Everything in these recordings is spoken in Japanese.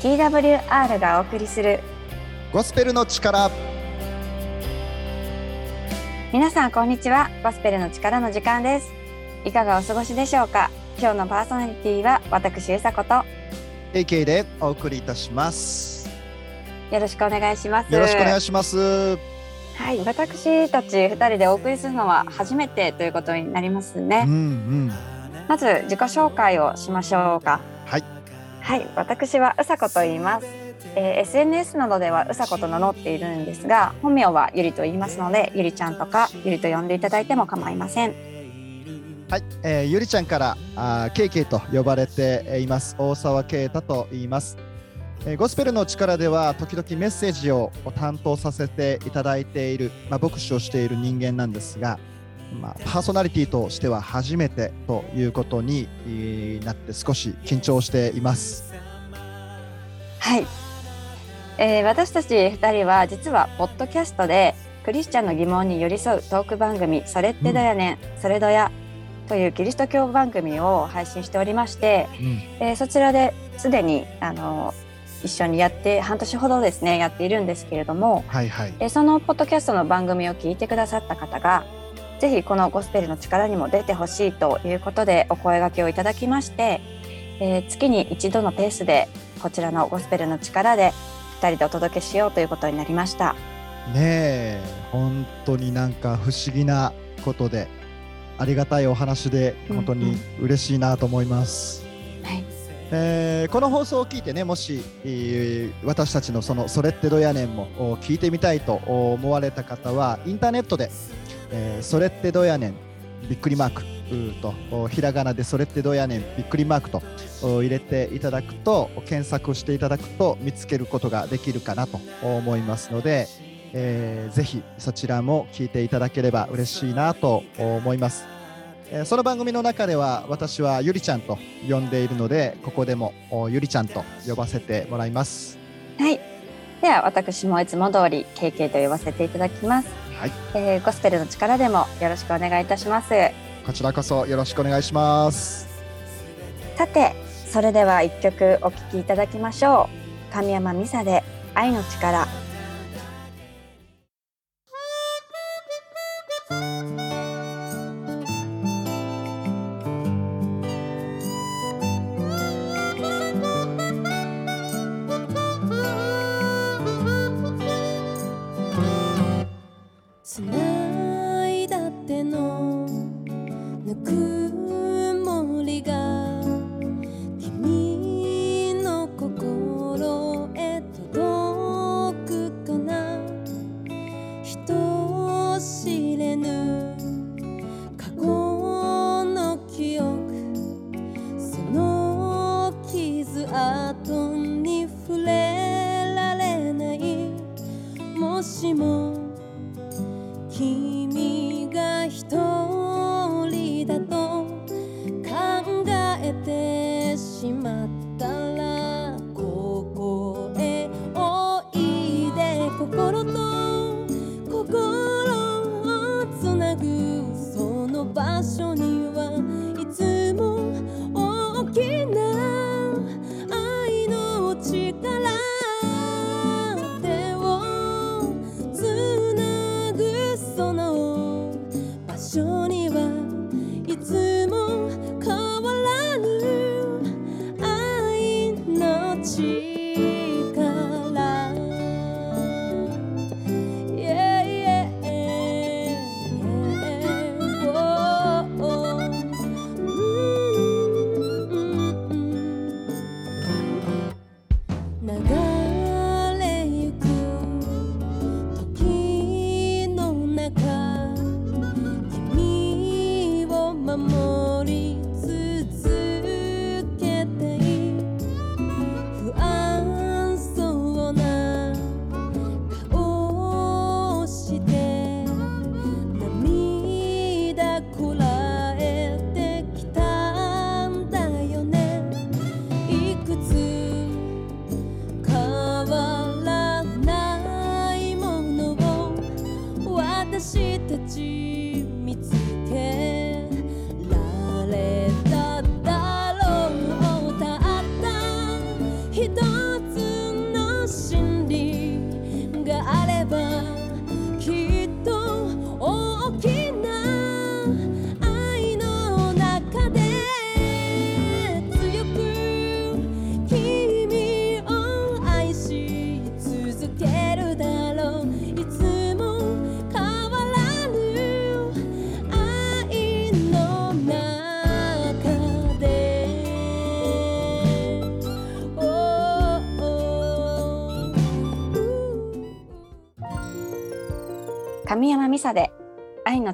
TWR がお送りする。ゴスペルの力。皆さんこんにちは。ゴスペルの力の時間です。いかがお過ごしでしょうか？今日のパーソナリティは私うさこと。AK でお送りいたします。よろしくお願いします。よろしくお願いします。はい。私たち二人でお送りするのは初めてということになりますね、うんうん。まず自己紹介をしましょうかはい私はうさこと言います。えー SNS などではうさこと名乗っているんですが本名はゆりと言いますのでゆりちゃんとかゆりと呼んでいただいても構いません。はい、えー、ゆりちゃんからあー KK と呼ばれています。大沢啓太と言います、えーゴスペルの力では時々メッセージを担当させていただいている、まあ、牧師をしている人間なんですが、まあ、パーソナリティとしては初めてということにえーなって少し緊張しています。はい、えー私たち2人は実はポッドキャストでクリスチャンの疑問に寄り添うトーク番組「それってどやねん、それどや」というキリスト教番組を配信しておりまして、えーそちらですでにあの一緒にやって半年ほどですねやっているんですけれども、はいはい。えーそのポッドキャストの番組を聞いてくださった方がぜひこのゴスペルの力にも出てほしいということでお声掛けをいただきまして、えー月に一度のペースでこちらのゴスペルの力で2人でお届けしようということになりました。ねえ本当になんか不思議なことでありがたいお話でうん本当に嬉しいなと思います、はい。えーこの放送を聞いてねもし、えー私たちのその「それってどやねん」もお聞いてみたいと思われた方はインターネットで「えーそれってどやねん」びっくりマーク。うーと。ひらがなで「それってどやねん」びっくりマークと。お入れていただくと検索していただくと見つけることができるかなと。思いますので、えーぜひそちらも聞いていただければ嬉しいなと。思います、えーその番組の中では私はゆりちゃんと呼んでいるのでここでもゆりちゃんと呼ばせてもらいます。はい。では私もいつも通り KK と呼ばせていただきます、はい。えーゴスペルの力でもよろしくお願いいたします。こちらこそよろしくお願いします。さてそれでは一曲お聴きいただきましょう。神山美沙で愛の力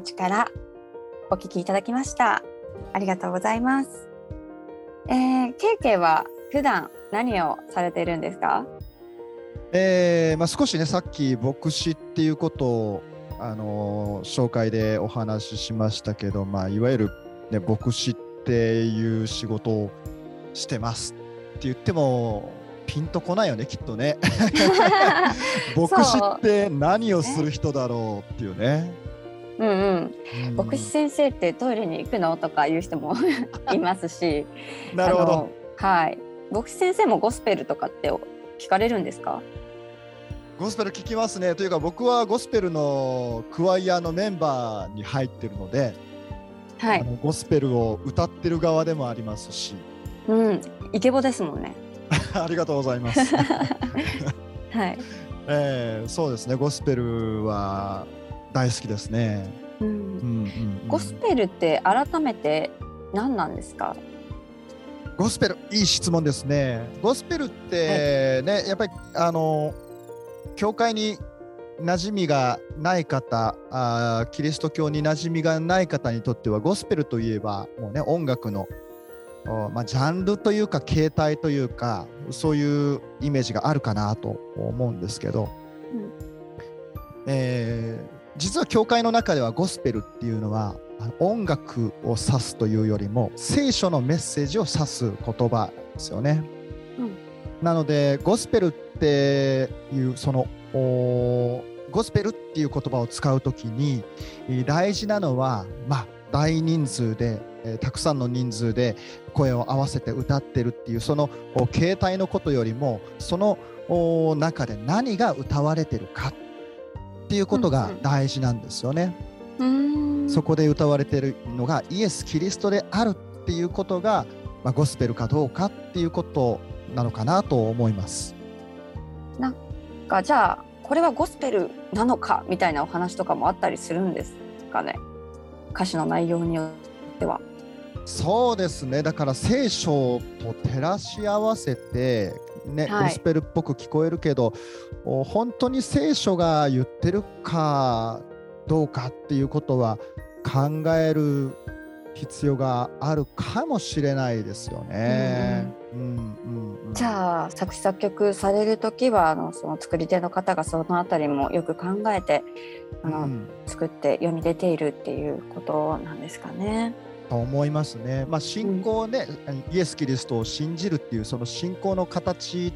愛の力お聞きいただきました。ありがとうございます。えー、ケイケイは普段何をされているんですか？えーまあ、少しねさっき牧師っていうことを、あのー紹介でお話ししましたけど、まあ、いわゆる、ね、牧師っていう仕事をしてますって言ってもピンとこないよねきっとね 牧師って何をする人だろうっていうね。うんうん。うん牧師先生ってトイレに行くの？とか言う人も いますし。なるほど。はい。牧師先生もゴスペルとかって聞かれるんですか？ゴスペル聞きますね。というか僕はゴスペルのクワイアのメンバーに入ってるので、はい。あのゴスペルを歌ってる側でもありますし、うん。イケボですもんね。ありがとうございます。はい。えーそうですね、ゴスペルは大好きですね。うんうんうんうんゴスペルって改めて何なんですか？ゴスペル、いい質問ですね。ゴスペルってね、やっぱりあの教会に馴染みがない方あー、キリスト教に馴染みがない方にとっては、ゴスペルといえば、もうね、音楽の、おまあ、ジャンルというか、形態というか、そういうイメージがあるかなと思うんですけど、うんえー実は教会の中ではゴスペルっていうのは音楽を指すというよりも聖書のメッセージを指す言葉ですよね。うんなのでゴスペルっていうそのおゴスペルっていう言葉を使うときにえー大事なのは、まあ、大人数で、えーたくさんの人数で声を合わせて歌ってるっていうそのお形態のことよりもそのお中で何が歌われてるかっていうことが大事なんですよね。そこで歌われてるのがイエス・キリストであるっていうことが、まあ、ゴスペルかどうかっていうことなのかなと思います。かじゃあこれはゴスペルなのかみたいなお話とかもあったりするんですかね？歌詞の内容によっては。そうですね。だから聖書と照らし合わせて、ねはい。ゴスペルっぽく聞こえるけどお本当に聖書が言ってるかどうかっていうことは考える必要があるかもしれないですよね。うんうんうん。じゃあ作詞作曲される時はあのその作り手の方がそのあたりもよく考えてあの、うん。作って世に出ているっていうことなんですかね。と思いますね。まあ、信仰ね、イエス・キリストを信じるっていうその信仰の形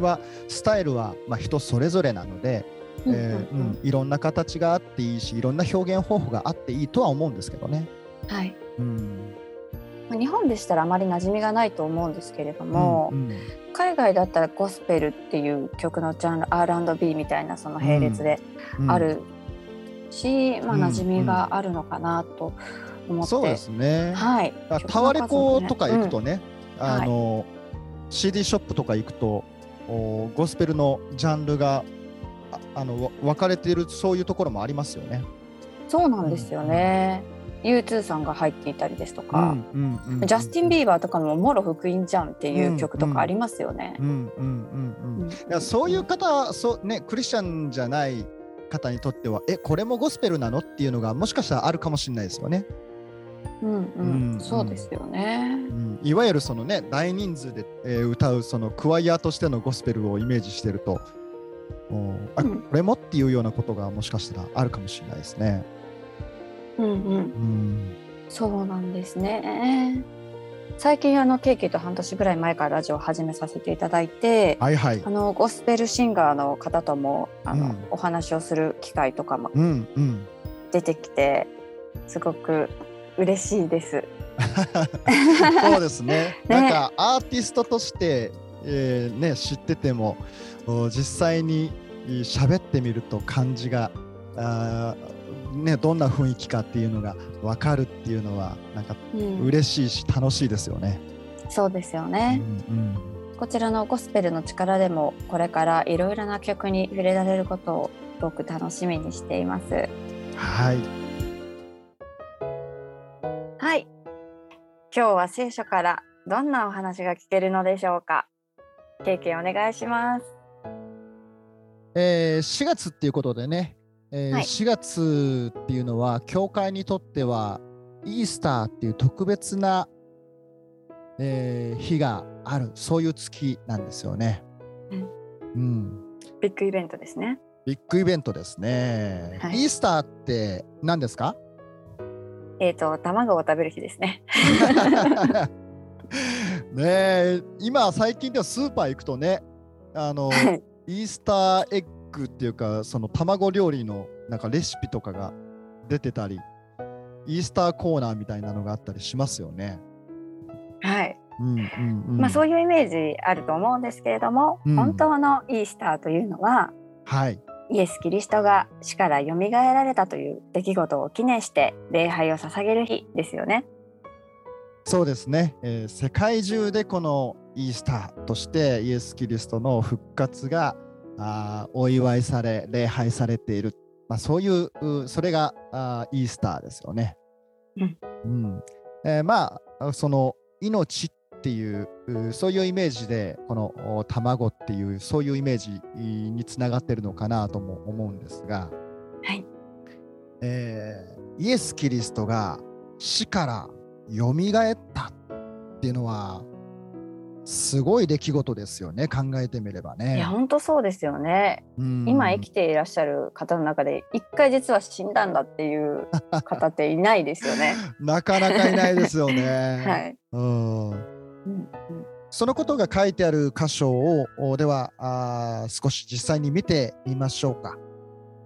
はスタイルはまあ人それぞれなので、えーうんうん。うんいろんな形があっていいしいろんな表現方法があっていいとは思うんですけどね。はい。うん。まあ日本でしたらあまり馴染みがないと思うんですけれども、うんうん。海外だったらゴスペルっていう曲のジャンル R&B みたいなその並列でうん。あるし、まあうん。馴染みがあるのかなと思って、そうですね。はい。タワレコとか行くとね、ね、あの CD ショップとか行くとおゴスペルのジャンルがああのわ分かれているそういうところもありますよね。うんそうなんですよね、U2 さんが入っていたりですとか、うんうんうんジャスティン・ビーバーとかももろ福音じゃんっていう曲とかありますよね。う。んうんうんうん。うん。いやそういう方そう、ね、クリスチャンじゃない方にとってはえこれもゴスペルなの？っていうのがもしかしたらあるかもしれないですよね。うんうんうんそうですよね。うん、いわゆるその、ね、大人数で、えー歌うそのクワイアとしてのゴスペルをイメージしてるとおあうんこれもっていうようなことがもしかしたらあるかもしれないですね。うんうんうんそうなんですね。最近あのケーキと半年ぐらい前からラジオを始めさせていただいて、はいはいあ。のゴスペルシンガーの方ともあの、うんお話をする機会とかもうんうん、出てきてすごく嬉しいです。そうですね。ねなんかアーティストとして、えーね、知っててもお実際にえー喋ってみると感じがあー、ね、どんな雰囲気かっていうのが分かるっていうのはなんかうん嬉しいし楽しいですよね。そうですようんね、うんこちらのゴスペルの力でもこれからいろいろな曲に触れられることをすごく楽しみにしています。はい。はい。今日は聖書からどんなお話が聞けるのでしょうか？経験お願いします。えー4月っていうことでね、えーはい4月っていうのは教会にとってはイースターっていう特別な、えー日があるそういう月なんですよね。うんうんビッグイベントですね。ビッグイベントですね。はいイースターって何ですか？えっ、と卵を食べる日ですね。ねえ今最近ではスーパー行くとねあのはいイースターエッグっていうかその卵料理のなんかレシピとかが出てたりイースターコーナーみたいなのがあったりしますよね。はい。うんうんうん、まあそういうイメージあると思うんですけれども、うん本当のイースターというのははいイエス・キリストが死からよみがえられたという出来事を記念して礼拝を捧げる日ですよね。そうですね、えー世界中でこのイースターとしてイエス・キリストの復活があーお祝いされ礼拝されている、まあ、そういううそれがあーイースターですよね。うんうんえーまあその命っていううそういうイメージでこのお卵っていうそういうイメージにつながってるのかなとも思うんですが、はい。えーイエス・キリストが死からよみがえったっていうのはすごい出来事ですよね考えてみればいやね。本当そうですよね。うん今生きていらっしゃる方の中で一回実は死んだんだっていう 方っていないですよね。なかなかいないですよね。はい。うんうんうんそのことが書いてある箇所をおではあー少し実際に見てみましょうか。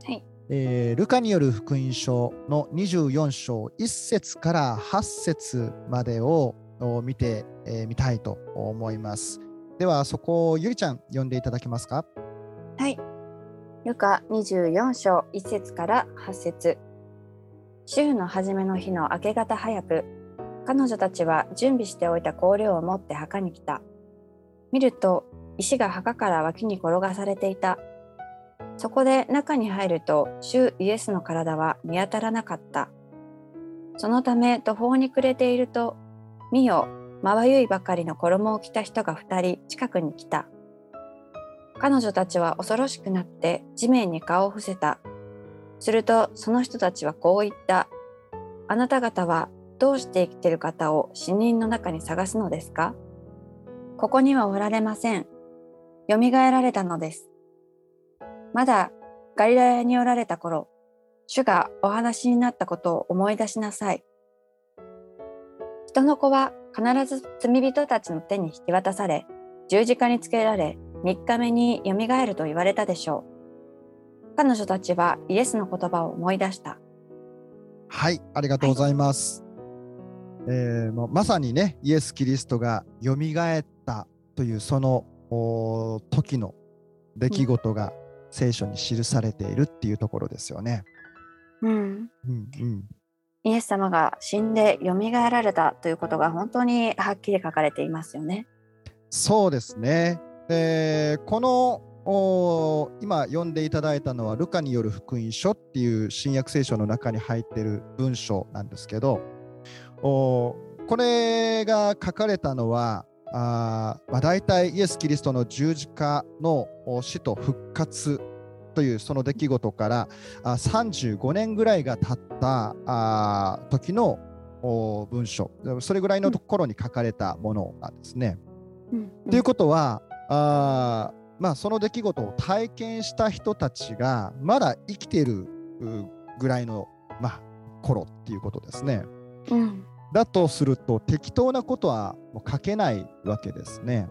はいえールカによる福音書の24章1節から8節までをお見てみ、えーみたいと思います。ではそこをゆりちゃん読んでいただけますか？はい。ルカ24章1節から8節週の初めの日の明け方早く、彼女たちは準備しておいた香料を持って墓に来た。見ると、石が墓から脇に転がされていた。そこで中に入ると、主イエスの体は見当たらなかった。そのため途方に暮れていると、見よ、まばゆいばかりの衣を着た人が二人近くに来た。彼女たちは恐ろしくなって地面に顔を伏せた。するとその人たちはこう言った。あなた方はどうして生きてる方を死人の中に探すのですか？ここにはおられません。蘇られたのです。まだガリラヤにおられた頃、主がお話になったことを思い出しなさい。人の子は必ず罪人たちの手に引き渡され、十字架につけられ、3日目によみがえると言われたでしょう。彼女たちはイエスの言葉を思い出した。はい、ありがとうございます。えーまさにね、イエス・キリストがよみがえったというそのお時の出来事が聖書に記されているっていうところですよね。うん、うんうん、イエス様が死んでよみがえられたということが本当にはっきり書かれていますよね。そうですね。でこのお今読んでいただいたのはルカによる福音書っていう新約聖書の中に入っている文章なんですけどおこれが書かれたのはあー、まあ、大体イエス・キリストの十字架のお死と復活というその出来事からあ35年ぐらいが経ったあー時のお文章それぐらいのところに書かれたものなんですね。うんということはあーまあ、その出来事を体験した人たちがまだ生きているうぐらいの、まあ、頃っていうことですね。うんだとすると適当なことは書けないわけですね。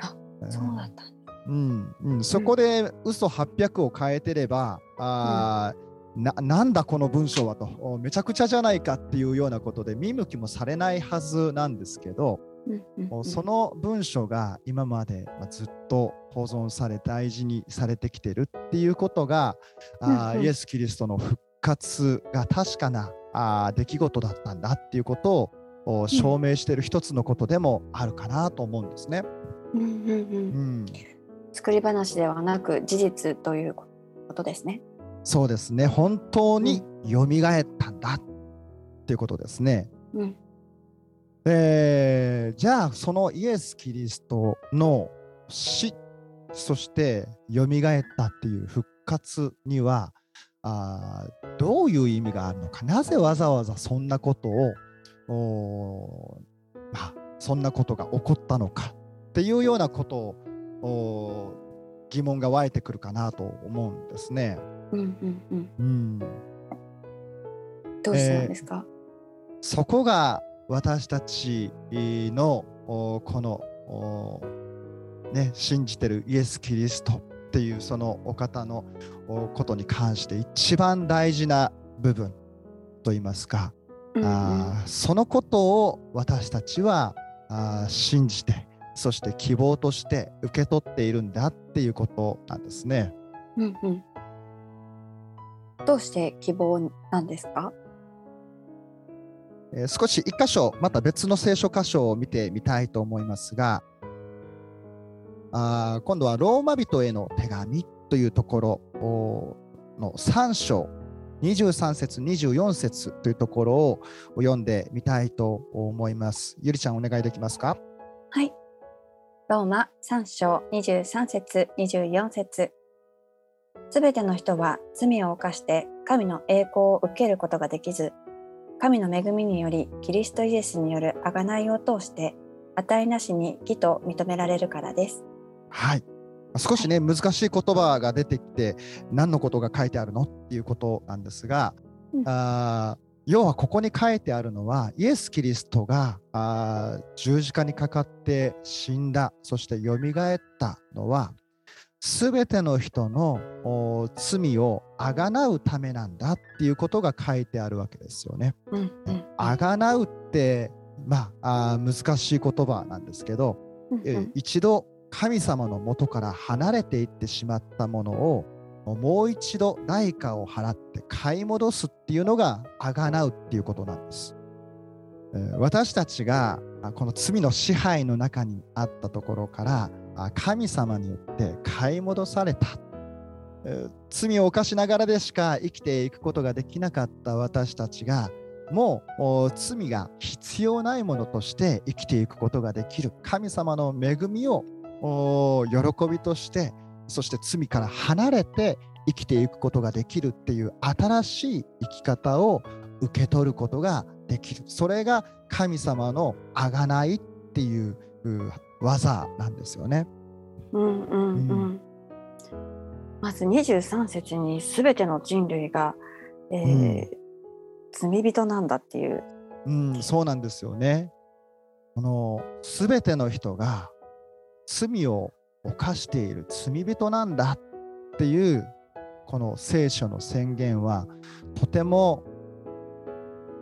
あえー。そうだった。うんうん、そこで嘘800を変えてれば、あーななんだこの文章はと。おめちゃくちゃじゃないかっていうようなことで見向きもされないはずなんですけど、うんうんうん。その文章が今までまあずっと保存され大事にされてきてるっていうことが、あーうんうん。イエス・キリストの復活が確かなあー出来事だったんだっていうことをお証明している一つのことでもあるかなと思うんですね。うんうんうんうん、作り話ではなく事実ということですね。そうですね本当によみがえったんだっていうことですね。うんえーじゃあそのイエス・キリストの死そしてよみがえったっていう復活にはあどういう意味があるのか？なぜわざわざそんなことをおまあ、そんなことが起こったのかっていうようなことを疑問が湧いてくるかなと思うんですね。うんうんうん。うん、どうしてなんですか？そこが私たちのおこのおね、信じてるイエス・キリストっていうそのお方のおことに関して一番大事な部分といいますか、うんうんあーそのことを私たちはあー信じてそして希望として受け取っているんだっていうことなんですね。うんうん。どうして希望なんですか？えー少し一箇所また別の聖書箇所を見てみたいと思いますがあ今度はローマ人への手紙というところの3章23節24節というところを読んでみたいと思います。ゆりちゃんお願いできますか？はい。ローマ3章23節24節すべての人は罪を犯して神の栄光を受けることができず、神の恵みによりキリストイエスによる贖いを通して値なしに義と認められるからです。はい。少しね、難しい言葉が出てきて、何のことが書いてあるのっていうことなんですが、うんあー要はここに書いてあるのは、イエス・キリストがあー十字架にかかって死んだ、そしてよみがえったのは、すべての人のお罪をあがなうためなんだっていうことが書いてあるわけですよね。あがなうって、まあ、あー難しい言葉なんですけど、えうんうん一度神様の元から離れていってしまったものをもう一度代価を払って買い戻すっていうのがあがなうっていうことなんです。私たちがこの罪の支配の中にあったところから神様によって買い戻された。罪を犯しながらでしか生きていくことができなかった私たちがもう罪が必要ないものとして生きていくことができる神様の恵みを喜びとしてそして罪から離れて生きていくことができるっていう新しい生き方を受け取ることができるそれが神様の贖いっていうう技なんですよね。うんうんううんまず23節に全ての人類が、えー罪人なんだっていう。うん、そうなんですよね。この全ての人が罪を犯している罪人なんだっていうこの聖書の宣言はとても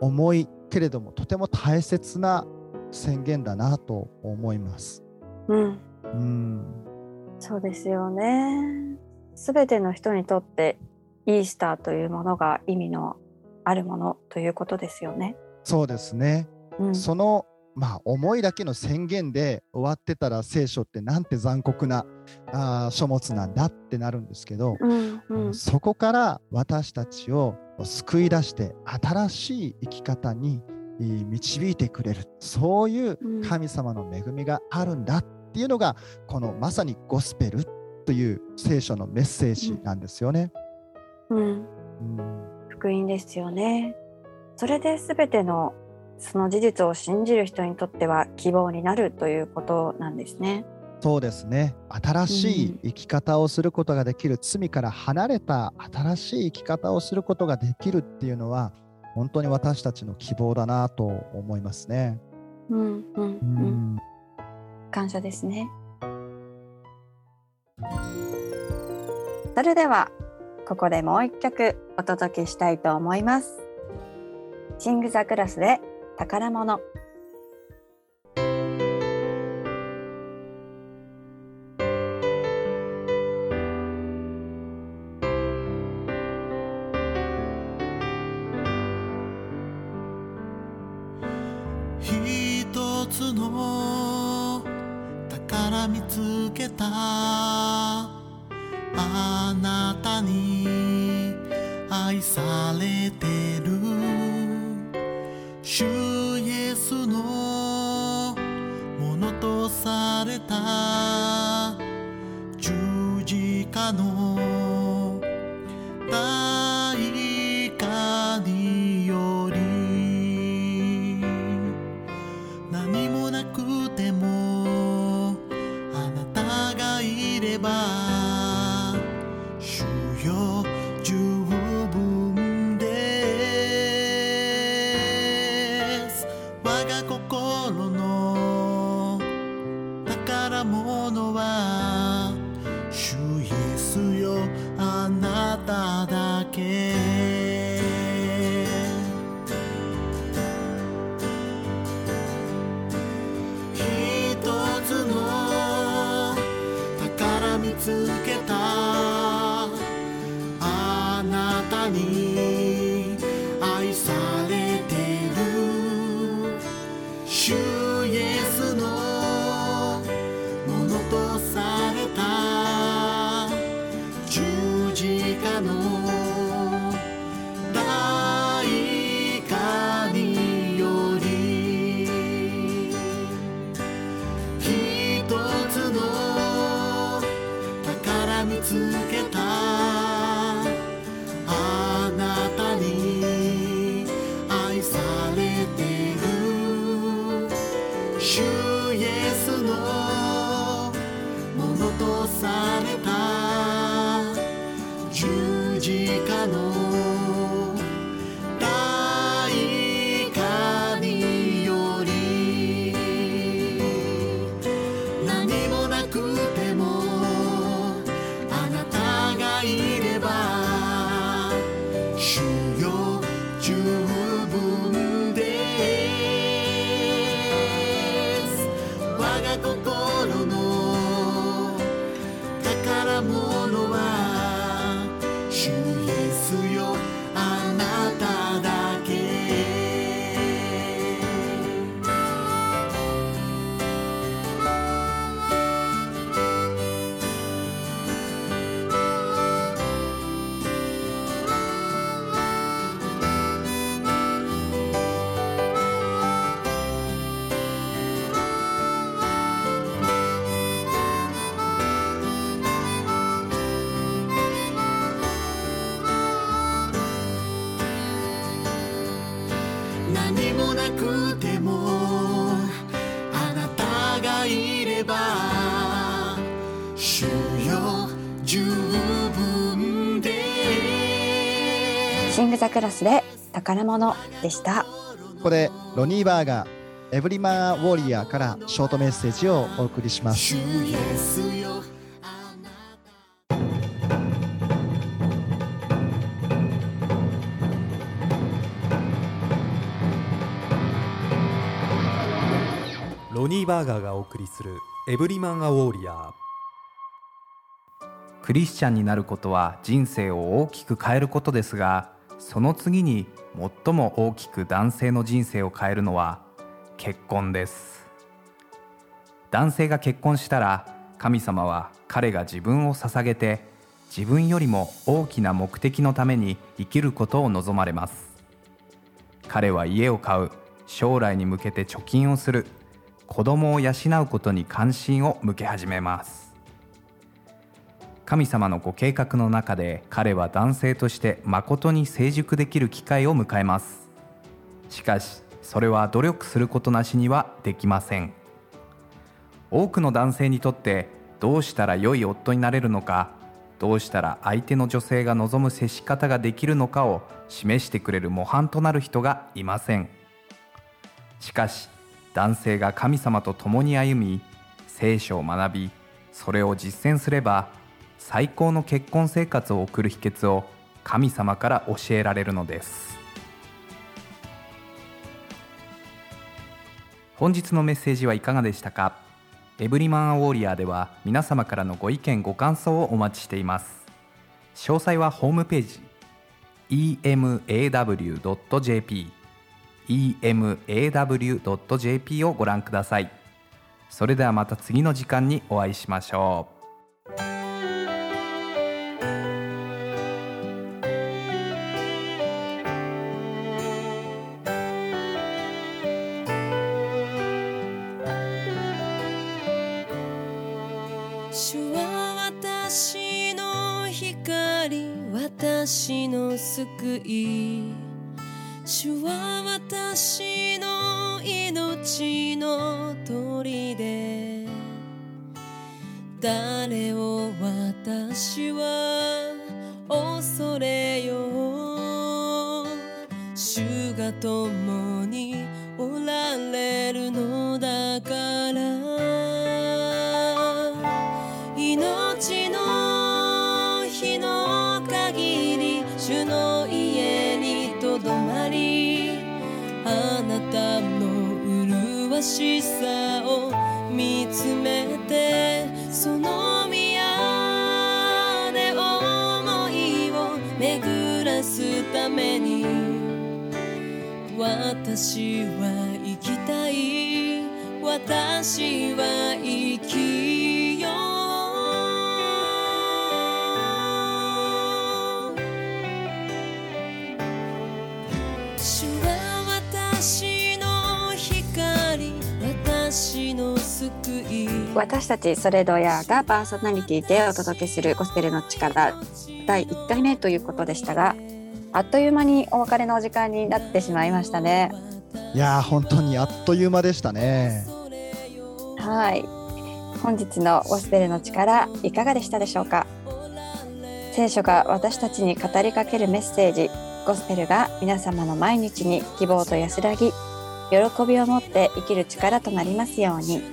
重いけれどもとても大切な宣言だなと思います。うん、うん、そうですよね。全ての人にとってイースターというものが意味のあるものということですよね。そうですね。うん、そのまあ思いだけの宣言で終わってたら聖書ってなんて残酷なあー書物なんだってなるんですけど、うんうん。そこから私たちを救い出して新しい生き方にえー導いてくれるそういう神様の恵みがあるんだっていうのがこのまさにゴスペルという聖書のメッセージなんですよね。うん、うん。福音ですよね。それで全てのその事実を信じる人にとっては希望になるということなんですね。そうですね新しい生き方をすることができる、罪から離れた新しい生き方をすることができるっていうのは本当に私たちの希望だなと思いますね。うんうんううん、ん感謝ですね。それではここでもう一曲お届けしたいと思います。シング・ザ・クラスで宝物。一つの宝見つけたあなたに愛されてるスのものとされた十字架のなされてるくてもあなたがいれば主よ十分で。シング・ザ・クラスで宝物でした。ここでロニー・バーガーエブリマン・ウォリアーからショートメッセージをお送りしますロニー・バーガーがお送りする「エブリマン・ア・ウォーリア」クリスチャンになることは人生を大きく変えることですがその次に最も大きく男性の人生を変えるのは結婚です。男性が結婚したら神様は彼が自分を捧げて自分よりも大きな目的のために生きることを望まれます。彼は家を買う将来に向けて貯金をする子供を養うことに関心を向け始めます。神様のご計画の中で彼は男性として誠に成熟できる機会を迎えます。しかしそれは努力することなしにはできません。多くの男性にとってどうしたら良い夫になれるのかどうしたら相手の女性が望む接し方ができるのかを示してくれる模範となる人がいません。しかし男性が神様と共に歩み聖書を学びそれを実践すれば最高の結婚生活を送る秘訣を神様から教えられるのです。本日のメッセージはいかがでしたか？エブリマンウォーリアーでは皆様からのご意見ご感想をお待ちしています。詳細はホームページ emaw.jp emaw.jp をご覧ください。それではまた次の時間にお会いしましょう。主は私の光私の救い。主は私の命の砦。誰を私はめに私は生きたい。私は生きよう。主は私の光私の救い。私たちソレドヤがパーソナリティでお届けするゴスペルの力第1回目ということでしたがあっという間にお別れのお時間になってしまいましたね。いやー本当にあっという間でしたね。はい。本日のゴスペルの力いかがでしたでしょうか？聖書が私たちに語りかけるメッセージゴスペルが皆様の毎日に希望と安らぎ喜びを持って生きる力となりますように。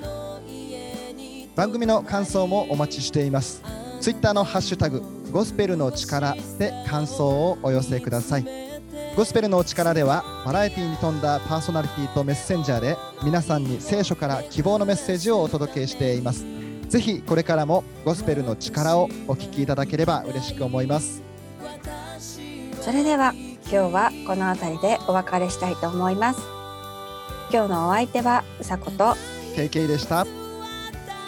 番組の感想もお待ちしています。ツイッターのハッシュタグゴスペルの力で感想をお寄せください。ゴスペルの力ではバラエティに富んだパーソナリティとメッセンジャーで皆さんに聖書から希望のメッセージをお届けしています。ぜひこれからもゴスペルの力をお聞きいただければ嬉しく思います。それでは今日はこの辺りでお別れしたいと思います。今日のお相手はうさこと KK でした。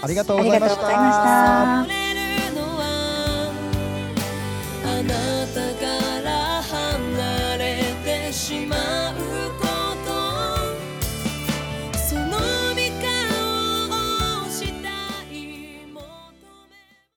ありがとうあございました